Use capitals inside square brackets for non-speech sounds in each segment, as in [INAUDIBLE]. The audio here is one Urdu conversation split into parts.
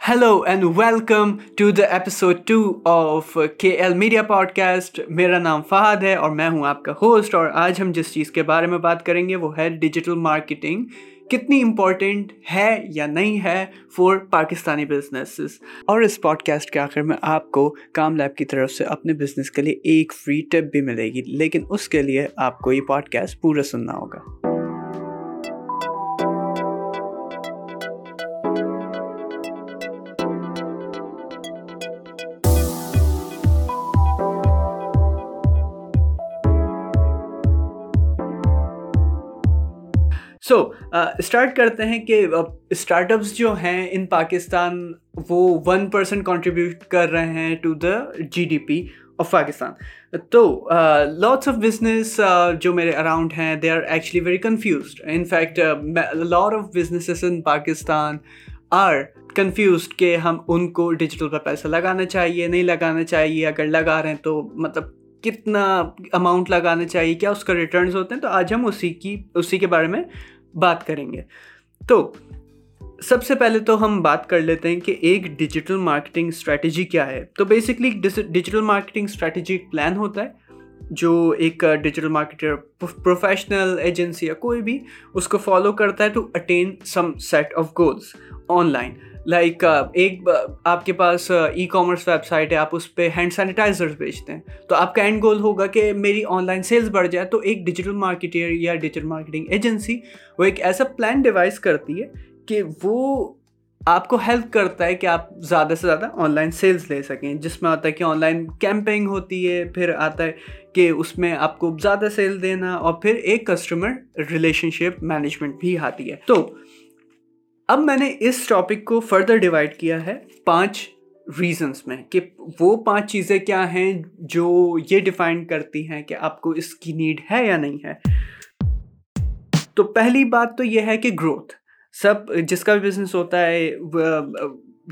Hello and welcome to the episode two of K L media podcast میرا نام فہد ہے اور میں ہوں آپ کا ہوسٹ اور آج ہم جس چیز کے بارے میں بات کریں گے وہ ہے ڈیجیٹل مارکیٹنگ کتنی امپورٹنٹ ہے یا نہیں ہے فور پاکستانی بزنسز اور اس پوڈ کاسٹ کے آخر میں آپ کو کام لیب کی طرف سے اپنے بزنس کے لیے ایک فری ٹپ بھی ملے گی لیکن اس کے لیے آپ کو یہ پوڈ کاسٹ پورا سننا ہوگا سو اسٹارٹ uh, کرتے ہیں کہ uh, اسٹارٹ اپس جو ہیں ان پاکستان وہ ون پرسینٹ کنٹریبیوٹ کر رہے ہیں to the G D P of Pakistan تو لاٹس آف بزنس جو میرے اراؤنڈ ہیں they are actually very confused in fact lot of businesses in Pakistan are confused کہ ہم ان کو ڈیجیٹل پر پیسہ لگانا چاہیے، نہیں لگانا چاہیے. اگر لگا رہے ہیں تو مطلب کتنا اماؤنٹ لگانا چاہیے، کیا اس کا ریٹرنز ہوتے ہیں؟ تو آج ہم اسی کی، اسی کے بارے میں بات کریں گے۔ تو سب سے پہلے تو ہم بات کر لیتے ہیں کہ ایک ڈیجیٹل مارکیٹنگ اسٹریٹجی کیا ہے۔ تو بیسکلی ڈیجیٹل مارکیٹنگ اسٹریٹجی ایک پلان ہوتا ہے، جو ایک ڈیجیٹل مارکیٹر پروفیشنل ایجنسی یا کوئی بھی، اس کو فالو کرتا ہے to attain some set of goals online like uh, ایک uh, آپ کے پاس ای کامرس ویب سائٹ ہے، آپ اس پہ ہینڈ سینیٹائزرز بیچتے ہیں۔ تو آپ کا اینڈ گول ہوگا کہ میری آن لائن سیلز بڑھ جائے۔ تو ایک ڈیجیٹل مارکیٹر یا ڈیجیٹل مارکیٹنگ ایجنسی وہ ایک ایسا پلان ڈیوائس کرتی ہے کہ وہ آپ کو ہیلپ کرتا ہے کہ آپ زیادہ سے زیادہ آن لائن سیلز لے سکیں۔ جس میں آتا ہے کہ آن لائن کیمپینگ ہوتی ہے، پھر آتا ہے کہ اس میں آپ کو زیادہ سیل دینا اور پھر ایک کسٹمر ریلیشن شپ مینجمنٹ بھی آتی ہے۔ تو اب میں نے اس ٹاپک کو فردر ڈیوائڈ کیا ہے پانچ ریزنس میں کہ وہ پانچ چیزیں کیا ہیں جو یہ ڈیفائن کرتی ہیں کہ آپ کو اس کی نیڈ ہے یا نہیں ہے۔ تو پہلی بات تو یہ ہے کہ گروتھ سب جس کا بھی بزنس ہوتا ہے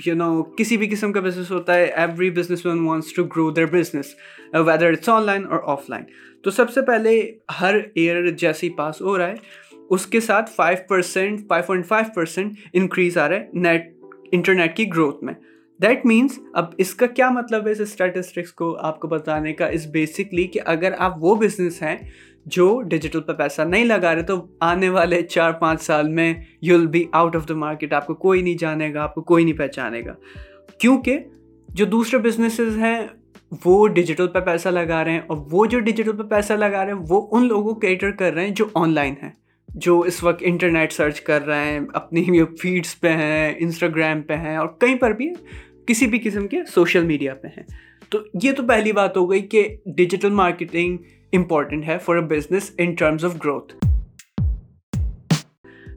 یو نو کسی بھی قسم کا بزنس ہوتا ہے every businessman wants to grow their business whether it's online اور آف لائن تو سب سے پہلے ہر ایئر جیسے ہی پاس ہو رہا ہے اس کے ساتھ five percent five point five percent increase آ رہا ہے نیٹ انٹرنیٹ کی گروتھ میں۔ دیٹ مینس اب اس کا کیا مطلب ہے اس اسٹیٹسٹکس کو آپ کو بتانے کا؟ اس بیسکلی کہ اگر آپ وہ بزنس ہیں جو ڈیجیٹل پہ پیسہ نہیں لگا رہے تو آنے والے چار پانچ سال میں you will be out of the market آپ کو کوئی نہیں جانے گا، آپ کو کوئی نہیں پہچانے گا۔ کیونکہ جو دوسرے بزنسز ہیں وہ ڈیجیٹل پہ پیسہ لگا رہے ہیں اور وہ جو ڈیجیٹل پہ پیسہ لگا رہے ہیں وہ ان لوگوں کو کیٹر کر رہے ہیں جو آن لائن ہیں۔ جو اس وقت انٹرنیٹ سرچ کر رہے ہیں، اپنی [LAUGHS] فیڈس پہ ہیں انسٹاگرام پہ ہیں اور کہیں پر بھی کسی بھی قسم کے سوشل میڈیا پہ ہیں۔ تو یہ تو پہلی بات ہو گئی کہ ڈیجیٹل مارکیٹنگ امپورٹنٹ ہے for a business in terms of growth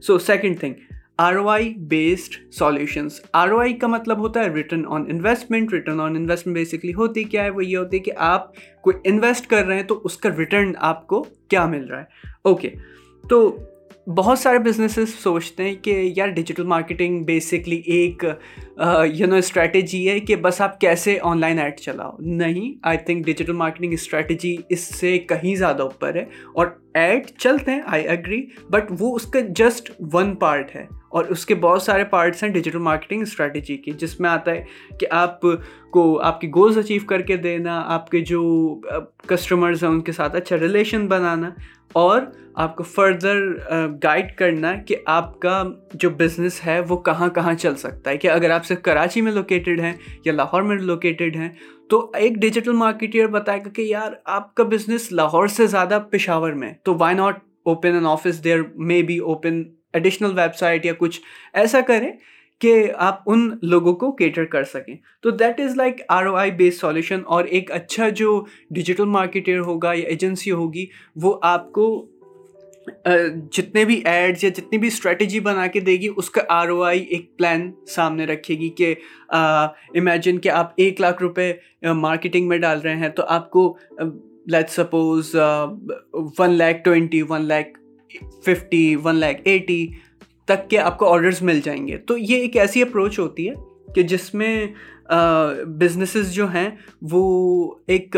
so second thing R O I based solutions R O I کا مطلب ہوتا ہے return on investment return on investment basically ہوتی کیا ہے؟ وہ یہ ہوتی ہے کہ آپ کوئی انویسٹ کر رہے ہیں تو اس کا ریٹرن آپ کو کیا مل رہا ہے۔ Okay okay. تو بہت سارے بزنسز سوچتے ہیں کہ یار ڈیجیٹل مارکیٹنگ بیسکلی ایک یو نو اسٹریٹجی ہے کہ بس آپ کیسے آن لائن ایڈ چلاؤ۔ نہیں I think digital marketing strategy اس سے کہیں زیادہ اوپر ہے اور ایڈ چلتے ہیں آئی اگری بٹ وہ اس کا جسٹ ون پارٹ ہے۔ اور اس کے بہت سارے پارٹس ہیں ڈیجیٹل مارکیٹنگ اسٹریٹجی کے، جس میں آتا ہے کہ آپ کو آپ کی گولز اچیو کر کے دینا، آپ کے جو کسٹمرز ہیں ان کے ساتھ اچھا ریلیشن بنانا اور آپ کو فردر گائڈ کرنا کہ آپ کا جو بزنس ہے وہ کہاں کہاں چل سکتا ہے، کہ اگر آپ صرف کراچی میں لوکیٹڈ ہیں یا لاہور میں لوکیٹڈ ہیں تو ایک ڈیجیٹل مارکیٹر بتائے گا کہ یار آپ کا بزنس لاہور سے زیادہ پشاور میں تو why not open an office there may be open additional website یا کچھ ایسا کریں کہ آپ ان لوگوں کو کیٹر کر سکیں۔ تو that is like R O I base solution اور ایک اچھا جو ڈیجیٹل مارکیٹر ہوگا یا ایجنسی ہوگی، وہ آپ کو جتنے بھی ایڈز یا جتنی بھی اسٹریٹجی بنا کے دے گی، اس کا آر او آئی ایک پلان سامنے رکھے گی کہ امیجن کہ آپ ایک لاکھ روپے مارکیٹنگ میں ڈال رہے ہیں تو آپ کو let suppose one lakh twenty one lakh fifty, one lakh eighty تک کے آپ کو آرڈرز مل جائیں گے۔ تو یہ ایک ایسی اپروچ ہوتی ہے کہ جس میں بزنسز جو ہیں وہ ایک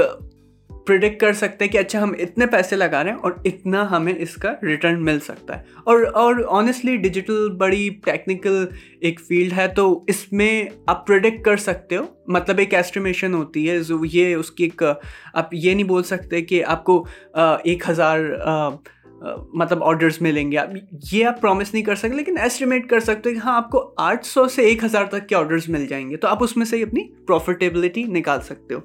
پرڈکٹ کر سکتے ہیں کہ اچھا ہم اتنے پیسے لگا رہے ہیں اور اتنا ہمیں اس کا ریٹرن مل سکتا ہے۔ اور اور آنیسٹلی ڈیجیٹل بڑی ٹیکنیکل ایک فیلڈ ہے، تو اس میں آپ پرڈکٹ کر سکتے ہو۔ مطلب ایک ایسٹیمیشن ہوتی ہے جو یہ اس کی ایک، آپ یہ نہیں بول سکتے کہ آپ کو ایک ہزار مطلب آرڈرس ملیں گے۔ آپ یہ آپ پرومس نہیں کر سکتے، لیکن ایسٹیمیٹ کر سکتے کہ ہاں آپ کو آٹھ سو سے ایک ہزار تک کے آرڈرس مل جائیں گے۔ تو آپ اس میں سے اپنی پروفیٹیبلٹی نکال سکتے ہو۔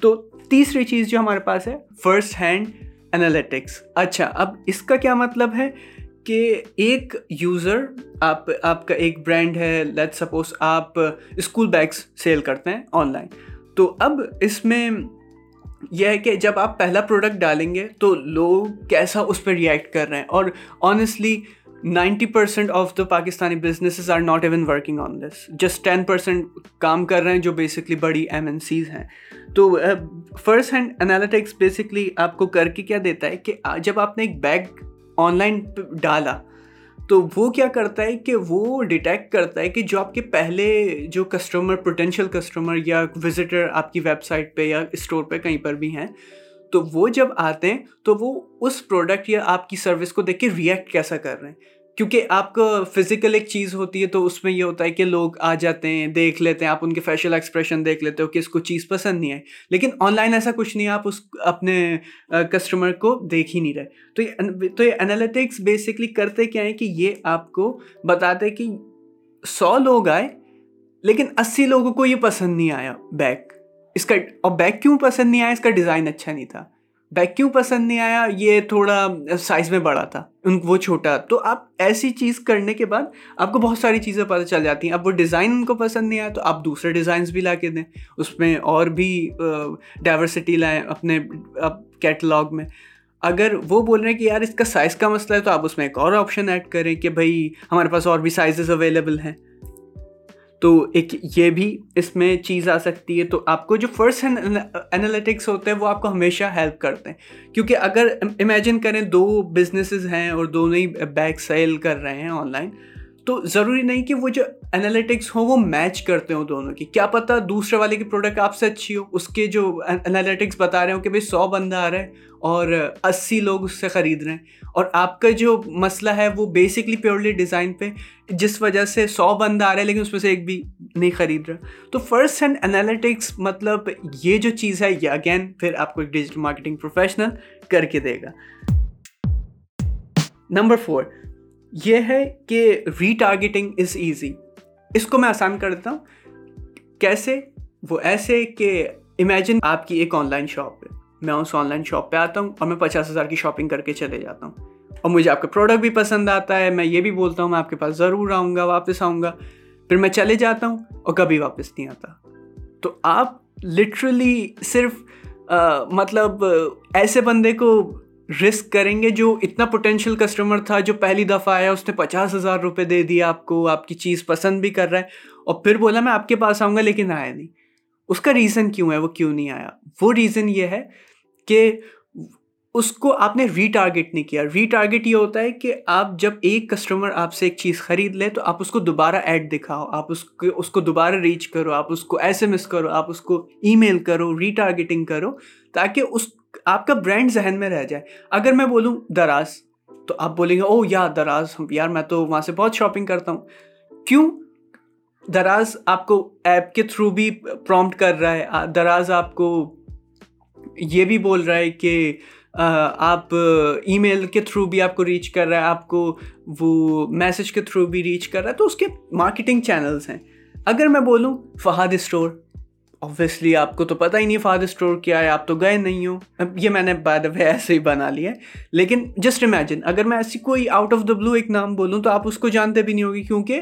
تو تیسری چیز جو ہمارے پاس ہے فرسٹ ہینڈ انالیٹکس اچھا اب اس کا کیا مطلب ہے کہ ایک یوزر آپ آپ کا ایک برانڈ ہے۔ لیٹ سپوز آپ اسکول بیگس سیل کرتے ہیں آن لائن۔ تو اب اس میں یہ ہے کہ جب آپ پہلا پروڈکٹ ڈالیں گے تو لوگ کیسا اس پہ ریئیکٹ کر رہے ہیں اور honestly ninety percent of the Pakistani businesses are not even working on this just ten percent کام کر رہے ہیں جو بیسکلی بڑی ایم این سیز ہیں. تو فرسٹ ہینڈ انالیٹکس بیسکلی آپ کو کر کے کیا دیتا ہے کہ جب آپ نے ایک بیگ آن لائن ڈالا تو وہ کیا کرتا ہے کہ وہ ڈیٹیکٹ کرتا ہے کہ جو آپ کے پہلے جو کسٹمر پوٹینشیل کسٹمر یا وزٹر آپ کی ویب سائٹ پہ یا اسٹور پہ کہیں پر بھی ہیں، تو وہ جب آتے ہیں تو وہ اس پروڈکٹ یا آپ کی سروس کو دیکھ کے ریئیکٹ کیسا کر رہے ہیں۔ کیونکہ آپ کا فزیکل ایک چیز ہوتی ہے تو اس میں یہ ہوتا ہے کہ لوگ آ جاتے ہیں، دیکھ لیتے ہیں، آپ ان کے فیشل ایکسپریشن دیکھ لیتے ہو کہ اس کو چیز پسند نہیں آئی۔ لیکن آن لائن ایسا کچھ نہیں، آپ اس اپنے کسٹمر کو دیکھ ہی نہیں رہے۔ تو یہ تو یہ انالیٹکس بیسکلی کرتے کیا ہیں کہ یہ آپ کو بتاتے کہ سو لوگ آئے، لیکن اسی لوگوں کو یہ پسند نہیں آیا بیگ۔ اس کا، اور بیگ کیوں پسند نہیں آیا؟ اس کا ڈیزائن اچھا نہیں تھا۔ بیگ کیوں پسند نہیں آیا، یہ تھوڑا سائز میں بڑا تھا، ان وہ چھوٹا۔ تو آپ ایسی چیز کرنے کے بعد آپ کو بہت ساری چیزیں پتہ چل جاتی ہیں۔ اب وہ ڈیزائن ان کو پسند نہیں آیا تو آپ دوسرے ڈیزائنس بھی لا کے دیں۔ اس میں اور بھی ڈائیورسٹی لائیں اپنے کیٹلاگ میں۔ اگر وہ بول رہے ہیں کہ یار اس کا سائز کا مسئلہ ہے تو آپ اس میں ایک اور آپشن ایڈ کریں کہ بھائی ہمارے پاس اور بھی سائزز اویلیبل ہیں۔ تو ایک یہ بھی اس میں چیز آ سکتی ہے۔ تو آپ کو جو فرسٹ ہینڈ انالیٹکس ہوتے ہیں وہ آپ کو ہمیشہ ہیلپ کرتے ہیں۔ کیونکہ اگر امیجن کریں دو بزنسز ہیں اور دونوں ہی بیگ سیل کر رہے ہیں آن لائن تو ضروری نہیں کہ وہ جو انالیٹکس ہوں وہ میچ کرتے ہوں دونوں کی۔ کیا پتہ دوسرے والے کی پروڈکٹ آپ سے اچھی ہو۔ اس کے جو انالیٹکس بتا رہے ہوں کہ بھائی سو بندہ آ رہا ہے اور اسی لوگ اس سے خرید رہے ہیں۔ اور آپ کا جو مسئلہ ہے وہ بیسکلی پیورلی ڈیزائن پہ، جس وجہ سے سو بندہ آ رہا ہے لیکن اس میں سے ایک بھی نہیں خرید رہا۔ تو فرسٹ ہینڈ انالیٹکس مطلب یہ جو چیز ہے یہ اگین پھر آپ کو ایک ڈیجیٹل مارکیٹنگ پروفیشنل کر کے دے گا۔ نمبر فور یہ ہے کہ ری ٹارگیٹنگ از ایزی اس کو میں آسان کر دیتا ہوں. کیسے؟ وہ ایسے کہ امیجن آپ کی ایک آن لائن شاپ ہے. میں اس آن لائن شاپ پہ آتا ہوں اور میں پچاس ہزار کی شاپنگ کر کے چلے جاتا ہوں. اور مجھے آپ کا پروڈکٹ بھی پسند آتا ہے. میں یہ بھی بولتا ہوں، میں آپ کے پاس ضرور آؤں گا، واپس آؤں گا. پھر میں چلے جاتا ہوں اور کبھی واپس نہیں آتا. تو آپ لٹرلی صرف مطلب ایسے بندے کو رسک کریں گے جو اتنا پوٹینشیل کسٹمر تھا جو پہلی دفعہ آیا، اس نے پچاس ہزار روپے دے دیا آپ کو، آپ کی چیز پسند بھی کر رہا ہے۔ اور پھر بولا، میں آپ کے پاس آؤں گا لیکن آیا نہیں۔ اس کا ریزن کیوں ہے؟ وہ کیوں نہیں آیا؟ وہ ریزن یہ ہے کہ اس کو آپ نے ری ٹارگیٹ نہیں کیا۔ ری ٹارگیٹ یہ ہوتا ہے کہ آپ جب ایک کسٹمر آپ سے ایک چیز خرید لے تو آپ اس کو دوبارہ ایڈ دکھاؤ۔ آپ اس کو اس کو دوبارہ ریچ کرو۔ آپ اس کو ایس ایم ایس کرو۔ آپ اس کو ای میل کرو۔ ری ٹارگیٹنگ کرو تاکہ اس آپ کا برانڈ ذہن میں رہ جائے۔ اگر میں بولوں دراز، تو آپ بولیں گے او یا دراز یار، میں تو وہاں سے بہت شاپنگ کرتا ہوں۔ کیوں؟ دراز آپ کو ایپ کے تھرو بھی پرومپٹ کر رہا ہے۔ دراز آپ کو یہ بھی بول رہا ہے کہ آپ ای میل کے تھرو بھی آپ کو ریچ کر رہا ہے۔ آپ کو وہ میسج کے تھرو بھی ریچ کر رہا ہے۔ تو اس کے مارکیٹنگ چینلس ہیں۔ اگر میں بولوں فہاد اسٹور آبویسلی آپ کو تو پتہ ہی نہیں فادر اسٹور کیا ہے، آپ تو گئے نہیں ہو۔ یہ میں نے بعد ایسے ہی بنا لیا ہے۔ لیکن جسٹ امیجن اگر میں ایسی کوئی آؤٹ آف دا بلو ایک نام بولوں تو آپ اس کو جانتے بھی نہیں ہوگی کیونکہ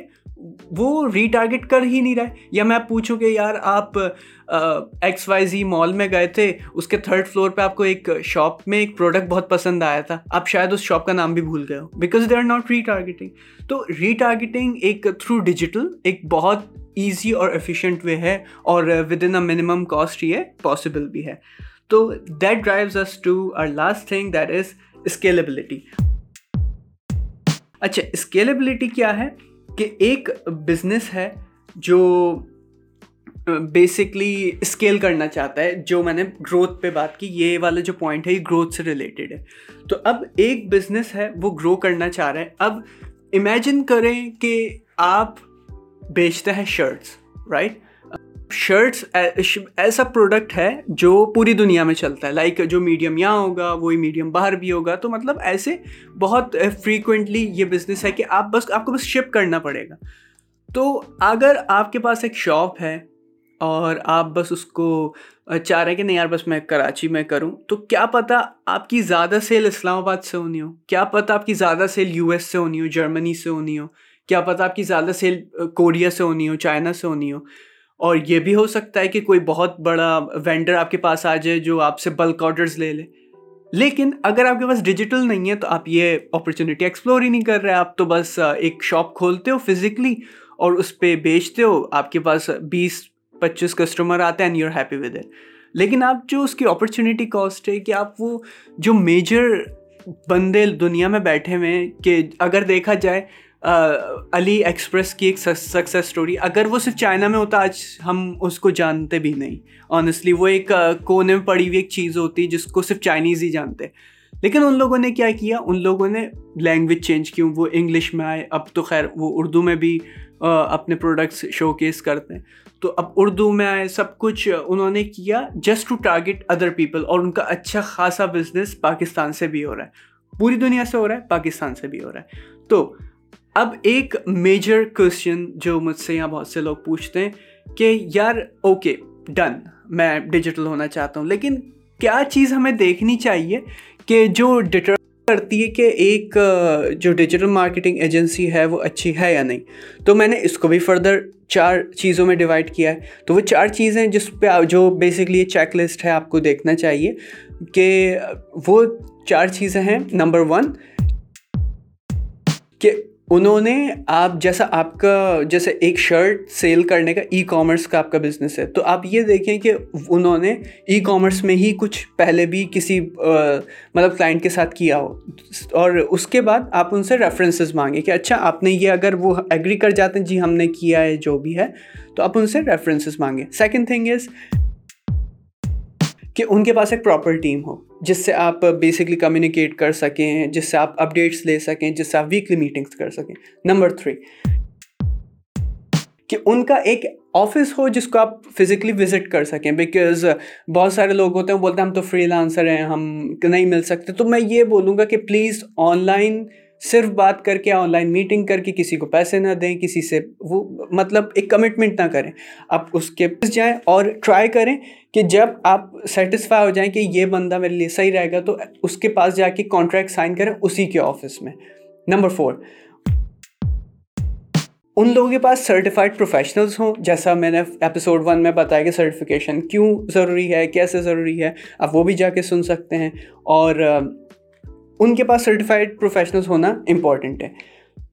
وہ ریٹارگیٹ کر ہی نہیں رہے یا میں پوچھوں کہ یار آپ ایکس وائی زی مال میں گئے تھے، اس کے تھرڈ فلور پہ آپ کو ایک شاپ میں ایک پروڈکٹ بہت پسند آیا تھا۔ آپ شاید اس شاپ کا نام بھی بھول گئے ہو۔ Because they are not retargeting تو ری ٹارگیٹنگ ایک تھرو ڈیجیٹل ایک بہت ایزی اور ایفیشینٹ وے ہے، اور within a minimum cost یہ پاسبل بھی ہے۔ تو that drives us to our last thing that is scalability اچھا اسکیلیبلٹی کیا ہے؟ کہ ایک بزنس ہے جو بیسکلی اسکیل کرنا چاہتا ہے، جو میں نے گروتھ پہ بات کی، یہ والا جو پوائنٹ ہے، یہ گروتھ سے ریلیٹڈ ہے۔ تو اب ایک بزنس ہے، وہ گرو کرنا چاہ رہا ہے۔ اب امیجن کریں کہ آپ بیچتے ہیں شرٹس رائٹ شرٹس ایسا پروڈکٹ ہے جو پوری دنیا میں چلتا ہے لائک جو میڈیم یہاں ہوگا وہی میڈیم باہر بھی ہوگا تو مطلب ایسے بہت فریکوینٹلی یہ بزنس ہے کہ آپ بس آپ کو بس شپ کرنا پڑے گا تو اگر آپ کے پاس ایک شاپ ہے اور آپ بس اس کو چاہ رہے ہیں کہ نہیں یار بس میں کراچی میں کروں تو کیا پتہ آپ کی زیادہ سیل اسلام آباد سے ہونی ہو کیا پتہ آپ کی زیادہ سیل یو ایس سے ہونی ہو جرمنی سے ہونی ہو کیا پتہ آپ کی زیادہ سیل کوریا سے ہونی ہو چائنا سے ہونی ہو اور یہ بھی ہو سکتا ہے کہ کوئی بہت بڑا وینڈر آپ کے پاس آ جائے جو آپ سے بلک آڈرز لے لے۔ لیکن اگر آپ کے پاس ڈیجیٹل نہیں ہے تو آپ یہ اپرچونیٹی ایکسپلور ہی نہیں کر رہے۔ آپ تو بس ایک شاپ کھولتے ہو فزیکلی اور اس پہ بیچتے ہو۔ آپ کے پاس بیس، پچیس کسٹمر آتے ہیں and you are happy with it لیکن آپ جو اس کی اپرچونیٹی کاسٹ ہے کہ آپ وہ جو میجر بندے دنیا میں بیٹھے ہوئے ہیں کہ اگر دیکھا جائے علی ایکسپریس کی ایک سکسیس اسٹوری اگر وہ صرف چائنا میں ہوتا، آج ہم اس کو جانتے بھی نہیں۔ آنیسٹلی وہ ایک کونے میں پڑی ہوئی ایک چیز ہوتی جس کو صرف چائنیز ہی جانتے۔ لیکن ان لوگوں نے کیا کیا؟ ان لوگوں نے لینگویج چینج کی وہ انگلش میں آئے۔ اب تو خیر، وہ اردو میں بھی اپنے پروڈکٹس شو کیس کرتے ہیں۔ تو اب اردو میں آئے، سب کچھ انہوں نے کیا just to target other people اور ان کا اچھا خاصا بزنس پاکستان سے بھی ہو رہا ہے۔ پوری دنیا سے ہو رہا ہے، پاکستان سے بھی ہو رہا ہے۔ تو اب ایک میجر کوشچن جو مجھ سے یہاں بہت سے لوگ پوچھتے ہیں کہ یار اوکے ڈن میں ڈیجیٹل ہونا چاہتا ہوں، لیکن کیا چیز ہمیں دیکھنی چاہیے کہ جو ڈیٹر کرتی ہے کہ ایک، جو ڈیجیٹل مارکیٹنگ ایجنسی ہے، وہ اچھی ہے یا نہیں؟ تو میں نے اس کو بھی فردر چار چیزوں میں ڈیوائڈ کیا ہے۔ تو وہ چار چیزیں جس پہ جو بیسکلی یہ چیک لسٹ ہے، آپ کو دیکھنا چاہیے کہ وہ چار چیزیں ہیں۔ نمبر ون کہ انہوں نے آپ جیسا آپ کا جیسے ایک شرٹ سیل کرنے کا ای کامرس کا آپ کا بزنس ہے، تو آپ یہ دیکھیں کہ انہوں نے ای کامرس میں ہی کچھ پہلے بھی کسی مطلب کلائنٹ کے ساتھ کیا ہو۔ اور اس کے بعد آپ ان سے ریفرنسز مانگیں کہ اچھا آپ نے یہ اگر وہ ایگری کر جاتے ہیں جی ہم نے کیا ہے، جو بھی ہے، تو آپ ان سے ریفرنسز مانگیں۔ سیکنڈ تھنگ از کہ ان کے پاس ایک پراپر ٹیم ہو۔ جس سے آپ بیسکلی کمیونیکیٹ کر سکیں، جس سے آپ اپڈیٹس لے سکیں، جس سے آپ ویکلی میٹنگس کر سکیں۔ نمبر تھری کہ ان کا ایک آفس ہو جس کو آپ فزیکلی وزٹ کر سکیں۔ بیکاز بہت سارے لوگ ہوتے ہیں بولتے ہیں ہم تو فری لانسر ہیں، ہم نہیں مل سکتے۔ تو میں یہ بولوں گا کہ پلیز آن لائن صرف بات کر کے آن لائن میٹنگ کر کے کسی کو پیسے نہ دیں، کسی سے وہ مطلب ایک کمٹمنٹ نہ کریں۔ آپ اس کے پاس جائیں اور ٹرائی کریں کہ جب آپ سیٹسفائی ہو جائیں کہ یہ بندہ میرے لیے صحیح رہے گا، تو اس کے پاس جا کے کانٹریکٹ سائن کریں اسی کے آفس میں۔ نمبر فور ان لوگوں کے پاس سرٹیفائڈ پروفیشنلس ہوں۔ جیسا میں نے ایپیسوڈ ون میں بتایا کہ سرٹیفکیشن کیوں ضروری ہے، کیسے ضروری ہے، آپ وہ بھی جا کے سن سکتے ہیں۔ اور ان کے پاس سرٹیفائڈ پروفیشنلس ہونا امپورٹنٹ ہے۔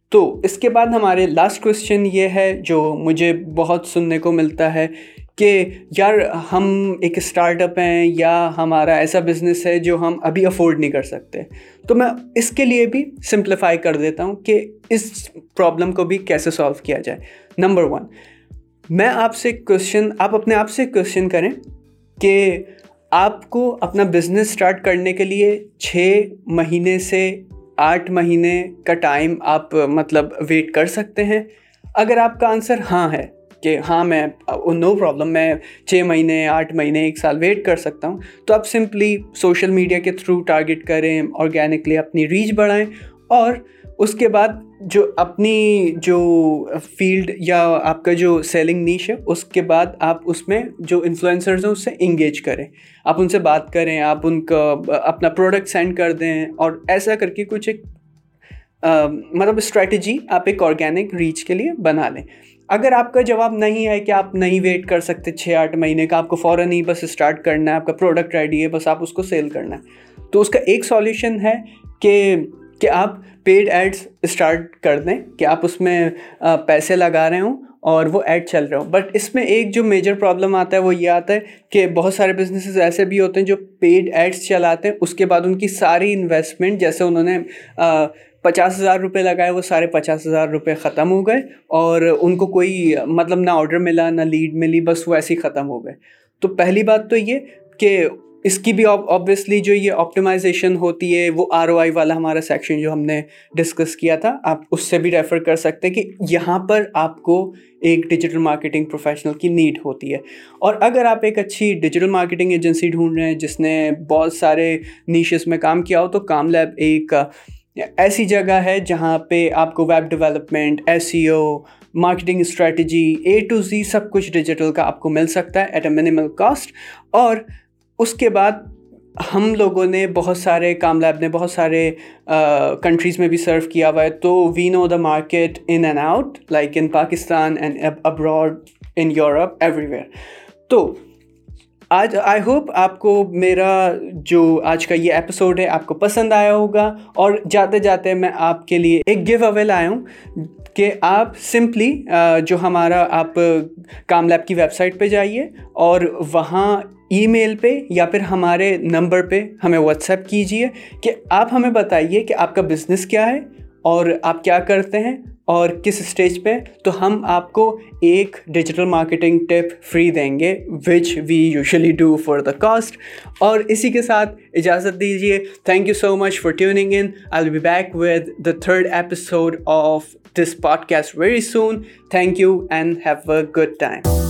تو اس کے بعد ہمارے لاسٹ کوشچن یہ ہے جو مجھے بہت سننے کو ملتا ہے کہ یار ہم ایک اسٹارٹ اپ ہیں یا ہمارا ایسا بزنس ہے جو ہم ابھی افورڈ نہیں کر سکتے۔ تو میں اس کے لیے بھی سمپلیفائی کر دیتا ہوں کہ اس پرابلم کو بھی کیسے سالو کیا جائے۔ نمبر ون میں آپ سے کوشچن آپ اپنے آپ سے کوشچن کریں کہ آپ کو اپنا بزنس اسٹارٹ کرنے کے لیے چھ مہینے سے آٹھ مہینے کا ٹائم آپ مطلب ویٹ کر سکتے ہیں۔ اگر آپ کا آنسر ہاں ہے کہ ہاں میں نو پرابلم میں چھ مہینے، آٹھ مہینے، ایک سال ویٹ کر سکتا ہوں، تو آپ سمپلی سوشل میڈیا کے تھرو ٹارگیٹ کریں آرگینکلی اپنی ریچ بڑھائیں اور اس کے بعد جو اپنی جو فیلڈ یا آپ کا جو سیلنگ نیش ہے، اس کے بعد آپ اس میں جو انفلوئنسرز ہیں، اس سے انگیج کریں۔ آپ ان سے بات کریں، آپ ان کا اپنا پروڈکٹ سینڈ کر دیں۔ اور ایسا کر کے کچھ ایک مطلب اسٹریٹجی آپ ایک آرگینک ریچ کے لیے بنا لیں۔ اگر آپ کا جواب نہیں ہے کہ آپ نہیں ویٹ کر سکتے چھ آٹھ مہینے کا، آپ کو فوراً ہی بس اسٹارٹ کرنا ہے، آپ کا پروڈکٹ ریڈی ہے، بس آپ اس کو سیل کرنا ہے۔ تو اس کا ایک سالیوشن ہے کہ کہ آپ پیڈ ایڈس اسٹارٹ کر دیں کہ آپ اس میں پیسے لگا رہے ہوں اور وہ ایڈ چل رہے ہوں. بٹ اس میں ایک جو میجر پرابلم آتا ہے وہ یہ آتا ہے کہ بہت سارے بزنسز ایسے بھی ہوتے ہیں جو پیڈ ایڈس چلاتے ہیں. اس کے بعد ان کی ساری انویسٹمنٹ جیسے انہوں نے پچاس ہزار روپے لگائے، وہ سارے پچاس ہزار روپے ختم ہو گئے اور ان کو کوئی مطلب نہ آڈر ملا، نہ لیڈ ملی، بس وہ ایسے ہی ختم ہو گئے. تو پہلی بات تو یہ کہ اس کی بھی آبویسلی جو یہ آپٹیمائزیشن ہوتی ہے، وہ آر او آئی والا ہمارا سیکشن جو ہم نے ڈسکس کیا تھا، آپ اس سے بھی ریفر کر سکتے ہیں کہ یہاں پر آپ کو ایک ڈیجیٹل مارکیٹنگ پروفیشنل کی نیڈ ہوتی ہے۔ اور اگر آپ ایک اچھی ڈیجیٹل مارکیٹنگ ایجنسی ڈھونڈ رہے ہیں جس نے بہت سارے نیشز میں کام کیا ہو، تو کام لیب ایک ایسی جگہ ہے جہاں پہ آپ کو web development S E O marketing strategy A to Z سب کچھ ڈیجیٹل کا آپ کو مل سکتا ہے ایٹ اے منیمل کاسٹ اور اس کے بعد ہم لوگوں نے بہت سارے کام لیب نے بہت سارے کنٹریز میں بھی سرو کیا ہوا ہے۔ تو we know the market in and out like in Pakistan and abroad in Europe everywhere تو آج آئی ہوپ آپ کو میرا جو آج کا یہ ایپیسوڈ ہے آپ کو پسند آیا ہوگا اور جاتے جاتے میں آپ کے لیے ایک گیو اوے لایا ہوں۔ کہ آپ سمپلی جو ہمارا آپ کام لیب کی ویب سائٹ پہ جائیے اور وہاں ای میل پہ یا پھر ہمارے نمبر پہ ہمیں واٹس ایپ کیجیے کہ آپ ہمیں بتائیے کہ آپ کا بزنس کیا ہے اور آپ کیا کرتے ہیں اور کس اسٹیج پہ؟ تو ہم آپ کو ایک ڈیجیٹل مارکیٹنگ ٹپ فری دیں گے which we usually do for the cost اور اسی کے ساتھ اجازت دیجیے thank you so much for tuning in I be back with the third episode of this podcast very soon thank you and have a good time